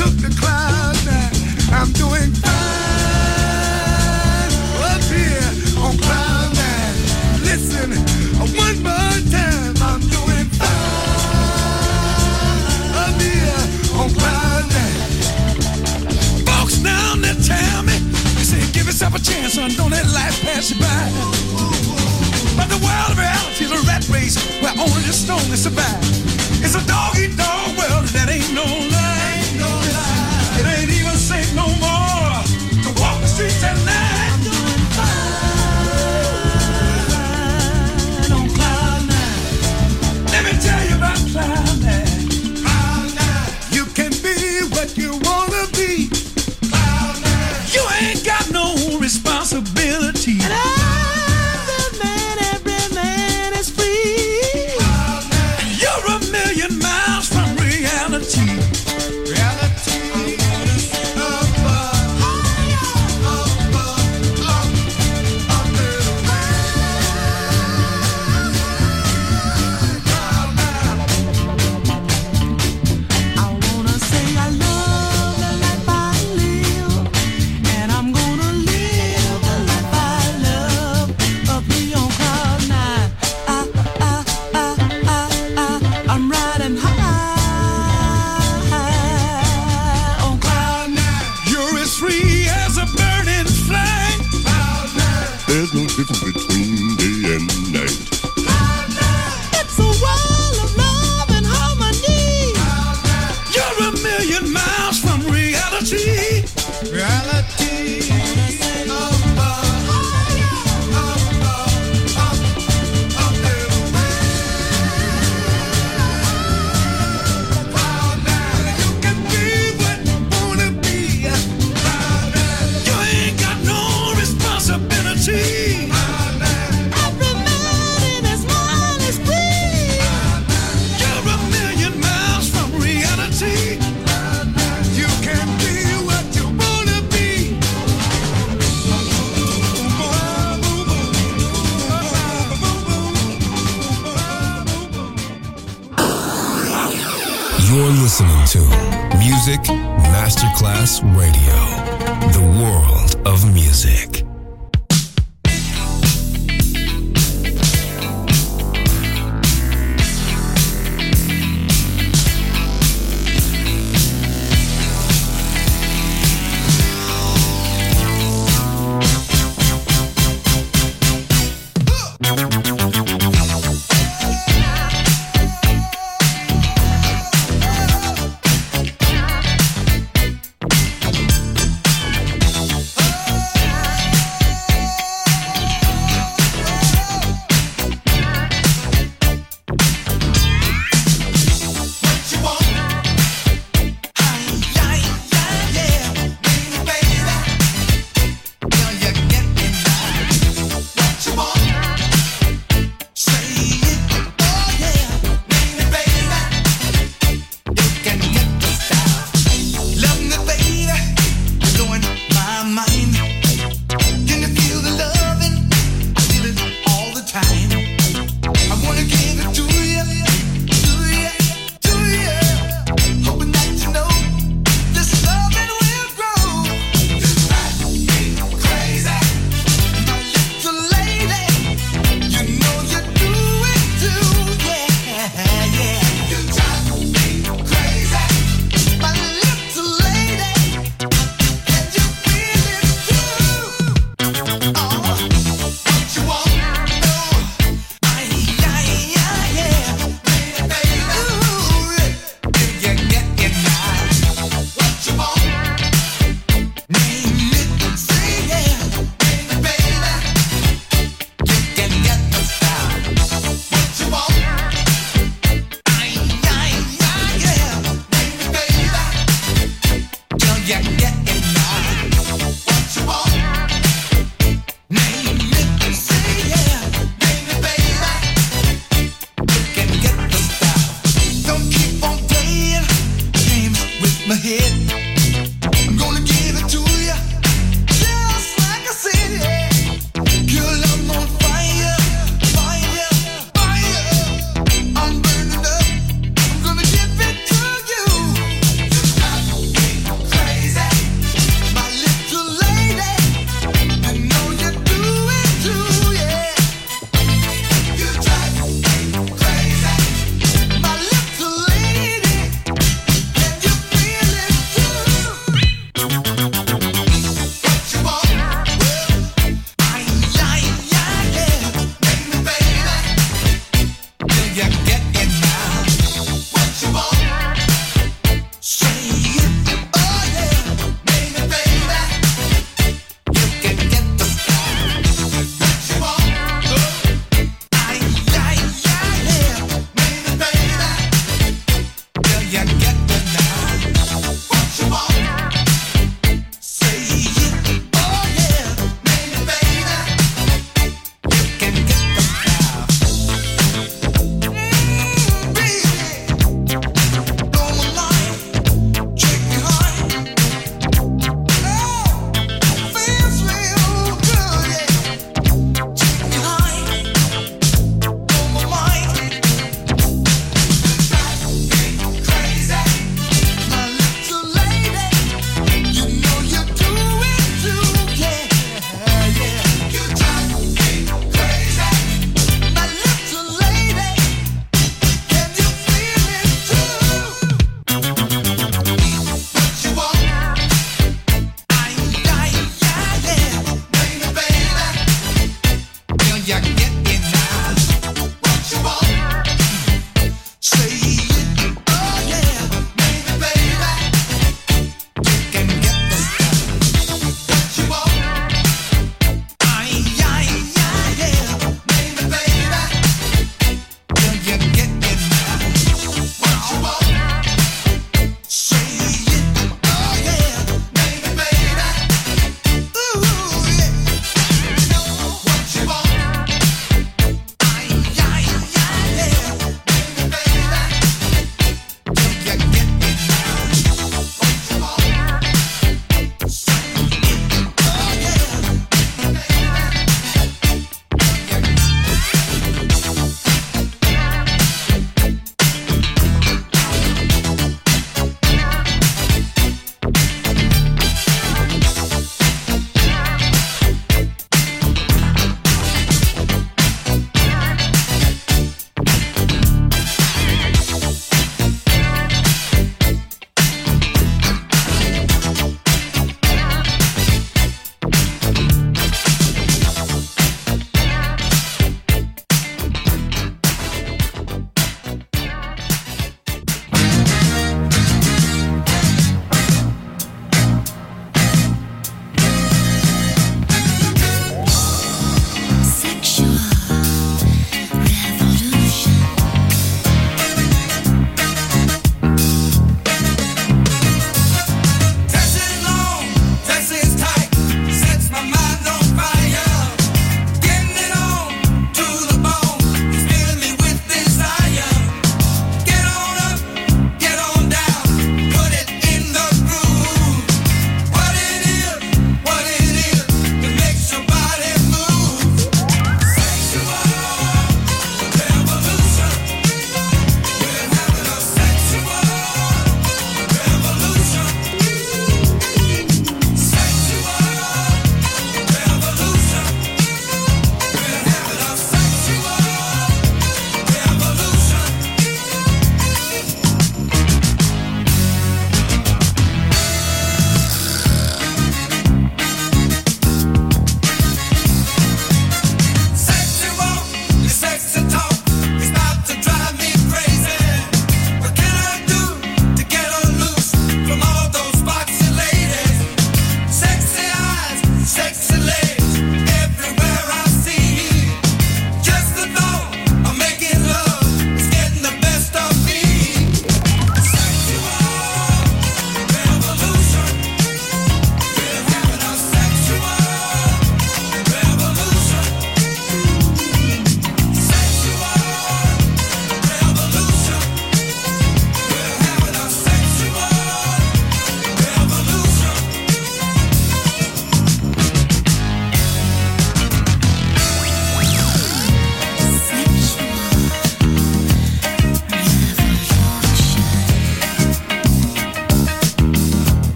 took the cloud nine. I'm doing fine up here on cloud nine. Listen, one more time, I'm doing fine up here on cloud nine. Folks down there tell me, they say give yourself a chance, son, don't let life pass you by. But the world of reality is a rat race where only the strongest survive. It's a dog eat dog world and that ain't no